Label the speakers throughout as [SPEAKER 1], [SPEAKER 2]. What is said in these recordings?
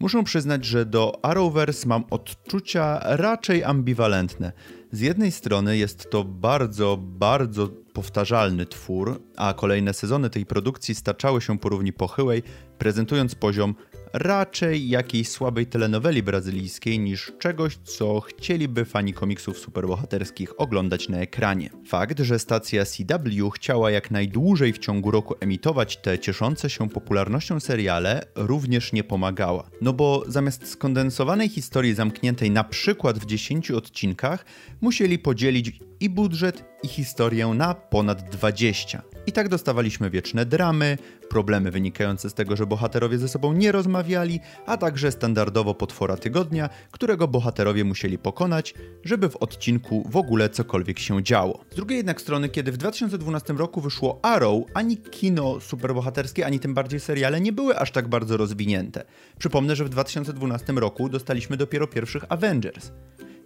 [SPEAKER 1] Muszę przyznać, że do Arrowverse mam odczucia raczej ambiwalentne. Z jednej strony jest to bardzo, bardzo powtarzalny twór, a kolejne sezony tej produkcji staczały się po równi pochyłej, prezentując poziom raczej jakiejś słabej telenoweli brazylijskiej niż czegoś, co chcieliby fani komiksów superbohaterskich oglądać na ekranie. Fakt, że stacja CW chciała jak najdłużej w ciągu roku emitować te cieszące się popularnością seriale, również nie pomagała. No bo zamiast skondensowanej historii zamkniętej na przykład w 10 odcinkach, musieli podzielić i budżet, i historię na ponad 20. I tak dostawaliśmy wieczne dramy, problemy wynikające z tego, że bohaterowie ze sobą nie rozmawiali, a także standardowo potwora tygodnia, którego bohaterowie musieli pokonać, żeby w odcinku w ogóle cokolwiek się działo. Z drugiej jednak strony, kiedy w 2012 roku wyszło Arrow, ani kino superbohaterskie, ani tym bardziej seriale nie były aż tak bardzo rozwinięte. Przypomnę, że w 2012 roku dostaliśmy dopiero pierwszych Avengers.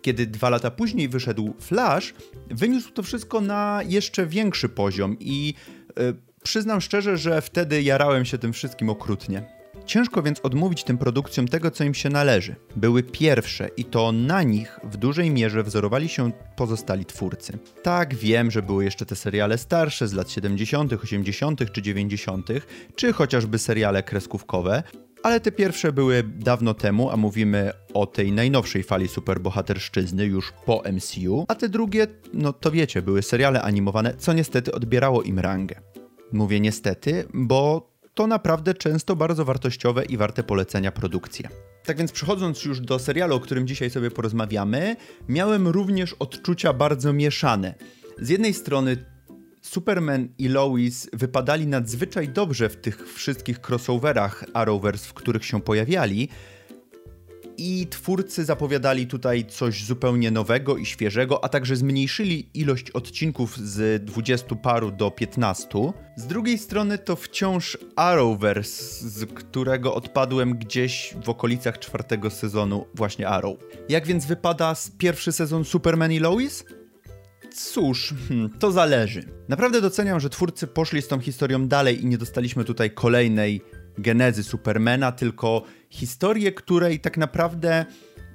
[SPEAKER 1] Kiedy dwa lata później wyszedł Flash, wyniósł to wszystko na jeszcze większy poziom i yy, przyznam szczerze, że wtedy jarałem się tym wszystkim okrutnie. Ciężko więc odmówić tym produkcjom tego, co im się należy. Były pierwsze i to na nich w dużej mierze wzorowali się pozostali twórcy. Tak, wiem, że były jeszcze te seriale starsze z lat 70., 80. czy 90., czy chociażby seriale kreskówkowe, ale te pierwsze były dawno temu, a mówimy o tej najnowszej fali superbohaterszczyzny już po MCU, a te drugie, no to wiecie, były seriale animowane, co niestety odbierało im rangę. Mówię niestety, bo to naprawdę często bardzo wartościowe i warte polecenia produkcje. Tak więc przechodząc już do serialu, o którym dzisiaj sobie porozmawiamy, miałem również odczucia bardzo mieszane. Z jednej strony Superman i Lois wypadali nadzwyczaj dobrze w tych wszystkich crossoverach Arrowverse, w których się pojawiali. I twórcy zapowiadali tutaj coś zupełnie nowego i świeżego, a także zmniejszyli ilość odcinków z 20 paru do 15. Z drugiej strony to wciąż Arrowverse, z którego odpadłem gdzieś w okolicach czwartego sezonu właśnie Arrow. Jak więc wypada pierwszy sezon Superman i Lois? Cóż, hmm, to zależy. Naprawdę doceniam, że twórcy poszli z tą historią dalej i nie dostaliśmy tutaj kolejnej genezy Supermana, tylko historię, której tak naprawdę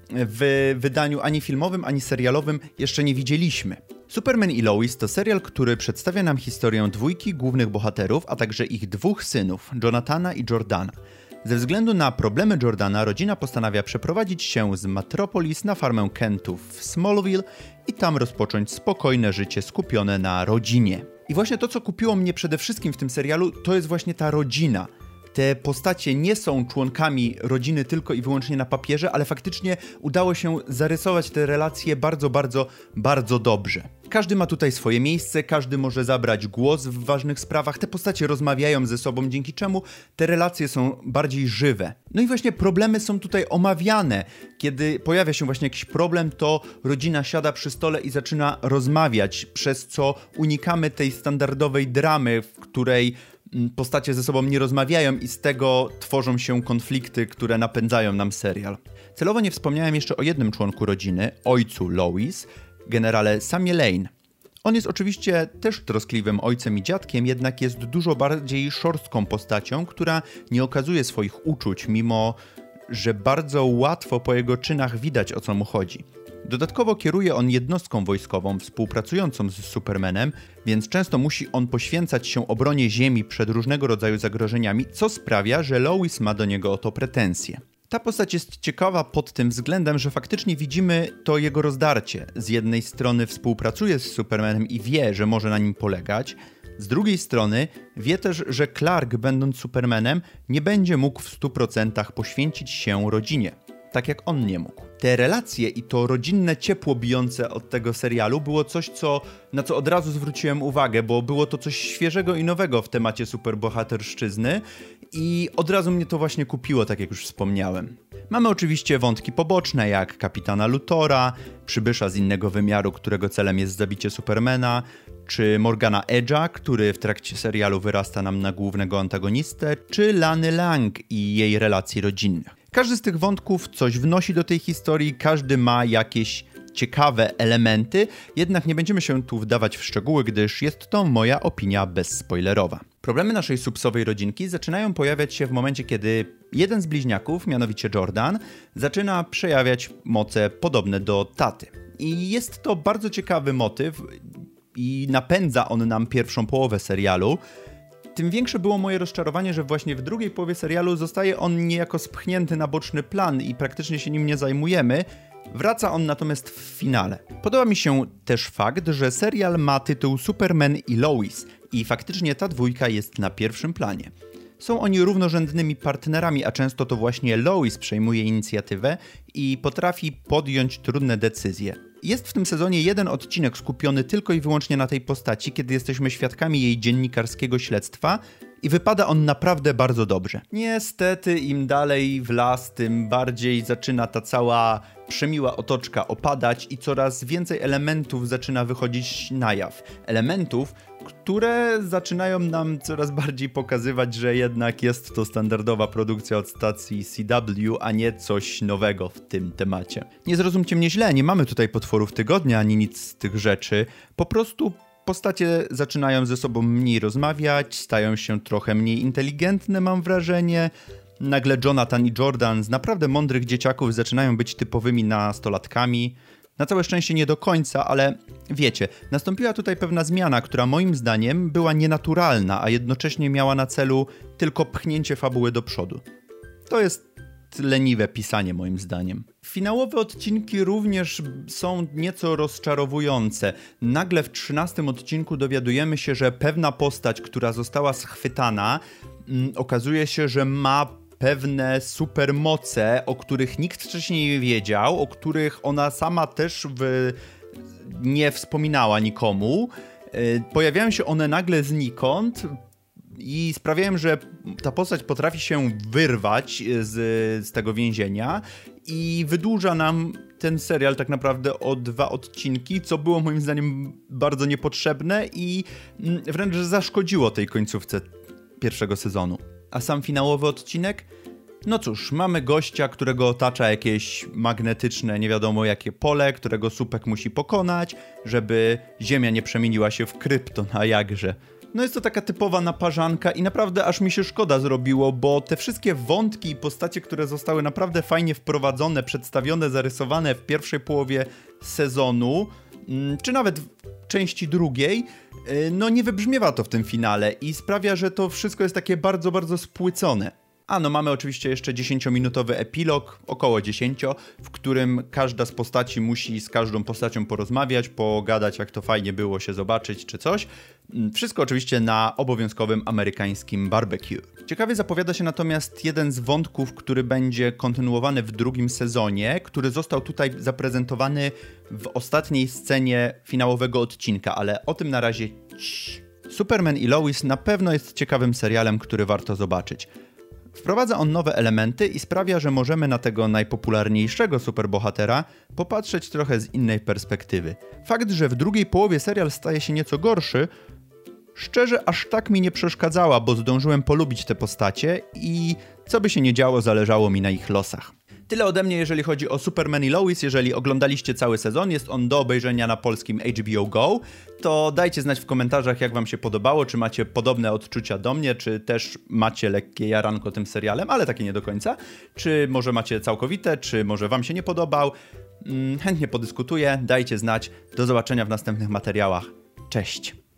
[SPEAKER 1] w wydaniu ani filmowym, ani serialowym jeszcze nie widzieliśmy. Superman i Lois to serial, który przedstawia nam historię dwójki głównych bohaterów, a także ich dwóch synów, Jonathana i Jordana. Ze względu na problemy Jordana, rodzina postanawia przeprowadzić się z Metropolis na farmę Kentów w Smallville i tam rozpocząć spokojne życie skupione na rodzinie. I właśnie to, co kupiło mnie przede wszystkim w tym serialu, to jest właśnie ta rodzina – te postacie nie są członkami rodziny tylko i wyłącznie na papierze, ale faktycznie udało się zarysować te relacje bardzo, bardzo, bardzo dobrze. Każdy ma tutaj swoje miejsce, każdy może zabrać głos w ważnych sprawach, te postacie rozmawiają ze sobą, dzięki czemu te relacje są bardziej żywe. No i właśnie problemy są tutaj omawiane. Kiedy pojawia się właśnie jakiś problem, to rodzina siada przy stole i zaczyna rozmawiać, przez co unikamy tej standardowej dramy, w której postacie ze sobą nie rozmawiają i z tego tworzą się konflikty, które napędzają nam serial. Celowo nie wspomniałem jeszcze o jednym członku rodziny, ojcu Lois, generale Samie Lane. On jest oczywiście też troskliwym ojcem i dziadkiem, jednak jest dużo bardziej szorstką postacią, która nie okazuje swoich uczuć, mimo że bardzo łatwo po jego czynach widać o co mu chodzi. Dodatkowo kieruje on jednostką wojskową współpracującą z Supermanem, więc często musi on poświęcać się obronie Ziemi przed różnego rodzaju zagrożeniami, co sprawia, że Lois ma do niego o to pretensje. Ta postać jest ciekawa pod tym względem, że faktycznie widzimy to jego rozdarcie. Z jednej strony współpracuje z Supermanem i wie, że może na nim polegać, z drugiej strony wie też, że Clark, będąc Supermanem, nie będzie mógł w 100% poświęcić się rodzinie, tak jak on nie mógł te relacje i to rodzinne ciepło bijące od tego serialu było coś, co, na co od razu zwróciłem uwagę, bo było to coś świeżego i nowego w temacie superbohaterszczyzny i od razu mnie to właśnie kupiło, tak jak już wspomniałem. Mamy oczywiście wątki poboczne, jak kapitana Lutora, przybysza z innego wymiaru, którego celem jest zabicie Supermana, czy Morgana Edge'a, który w trakcie serialu wyrasta nam na głównego antagonistę, czy Lany Lang i jej relacji rodzinnych. Każdy z tych wątków coś wnosi do tej historii, każdy ma jakieś ciekawe elementy, jednak nie będziemy się tu wdawać w szczegóły, gdyż jest to moja opinia bezspoilerowa. Problemy naszej subsowej rodzinki zaczynają pojawiać się w momencie, kiedy jeden z bliźniaków, mianowicie Jordan, zaczyna przejawiać moce podobne do taty. I jest to bardzo ciekawy motyw i napędza on nam pierwszą połowę serialu. Tym większe było moje rozczarowanie, że właśnie w drugiej połowie serialu zostaje on niejako spchnięty na boczny plan i praktycznie się nim nie zajmujemy. Wraca on natomiast w finale. Podoba mi się też fakt, że serial ma tytuł Superman i Lois i faktycznie ta dwójka jest na pierwszym planie. Są oni równorzędnymi partnerami, a często to właśnie Lois przejmuje inicjatywę i potrafi podjąć trudne decyzje. Jest w tym sezonie jeden odcinek skupiony tylko i wyłącznie na tej postaci, kiedy jesteśmy świadkami jej dziennikarskiego śledztwa i wypada on naprawdę bardzo dobrze. Niestety im dalej w las, tym bardziej zaczyna ta cała przemiła otoczka opadać i coraz więcej elementów zaczyna wychodzić na jaw. Elementów, które zaczynają nam coraz bardziej pokazywać, że jednak jest to standardowa produkcja od stacji CW, a nie coś nowego w tym temacie. Nie zrozumcie mnie źle, nie mamy tutaj potworów tygodnia ani nic z tych rzeczy. Po prostu postacie zaczynają ze sobą mniej rozmawiać, stają się trochę mniej inteligentne, mam wrażenie. Nagle Jonathan i Jordan z naprawdę mądrych dzieciaków zaczynają być typowymi nastolatkami. Na całe szczęście nie do końca, ale wiecie, nastąpiła tutaj pewna zmiana, która moim zdaniem była nienaturalna, a jednocześnie miała na celu tylko pchnięcie fabuły do przodu. To jest leniwe pisanie moim zdaniem. Finałowe odcinki również są nieco rozczarowujące. Nagle w trzynastym odcinku dowiadujemy się, że pewna postać, która została schwytana, mm, okazuje się, że ma pewne supermoce, o których nikt wcześniej nie wiedział, o których ona sama też w... nie wspominała nikomu. E, pojawiają się one nagle znikąd i sprawiają, że ta postać potrafi się wyrwać z, z tego więzienia i wydłuża nam ten serial tak naprawdę o dwa odcinki, co było moim zdaniem bardzo niepotrzebne i mm, wręcz zaszkodziło tej końcówce pierwszego sezonu. A sam finałowy odcinek? No cóż, mamy gościa, którego otacza jakieś magnetyczne, nie wiadomo jakie pole, którego Supek musi pokonać, żeby Ziemia nie przemieniła się w krypton, a jakże. No jest to taka typowa naparzanka i naprawdę aż mi się szkoda zrobiło, bo te wszystkie wątki i postacie, które zostały naprawdę fajnie wprowadzone, przedstawione, zarysowane w pierwszej połowie sezonu, mm, czy nawet w części drugiej, y, no nie wybrzmiewa to w tym finale i sprawia, że to wszystko jest takie bardzo, bardzo spłycone. A no mamy oczywiście jeszcze 10-minutowy epilog, około 10, w którym każda z postaci musi z każdą postacią porozmawiać, pogadać jak to fajnie było się zobaczyć czy coś. Mm, wszystko oczywiście na obowiązkowym amerykańskim barbecue. Ciekawie zapowiada się natomiast jeden z wątków, który będzie kontynuowany w drugim sezonie, który został tutaj zaprezentowany w ostatniej scenie finałowego odcinka, ale o tym na razie. Superman i Lois na pewno jest ciekawym serialem, który warto zobaczyć. Wprowadza on nowe elementy i sprawia, że możemy na tego najpopularniejszego superbohatera popatrzeć trochę z innej perspektywy. Fakt, że w drugiej połowie serial staje się nieco gorszy, szczerze aż tak mi nie przeszkadzała, bo zdążyłem polubić te postacie i co by się nie działo, zależało mi na ich losach. Tyle ode mnie, jeżeli chodzi o Superman i Lois. Jeżeli oglądaliście cały sezon, jest on do obejrzenia na polskim HBO Go, to dajcie znać w komentarzach, jak wam się podobało, czy macie podobne odczucia do mnie, czy też macie lekkie jaranko tym serialem, ale takie nie do końca. Czy może macie całkowite, czy może wam się nie podobał. Mm, chętnie podyskutuję, dajcie znać. Do zobaczenia w następnych materiałach. Cześć!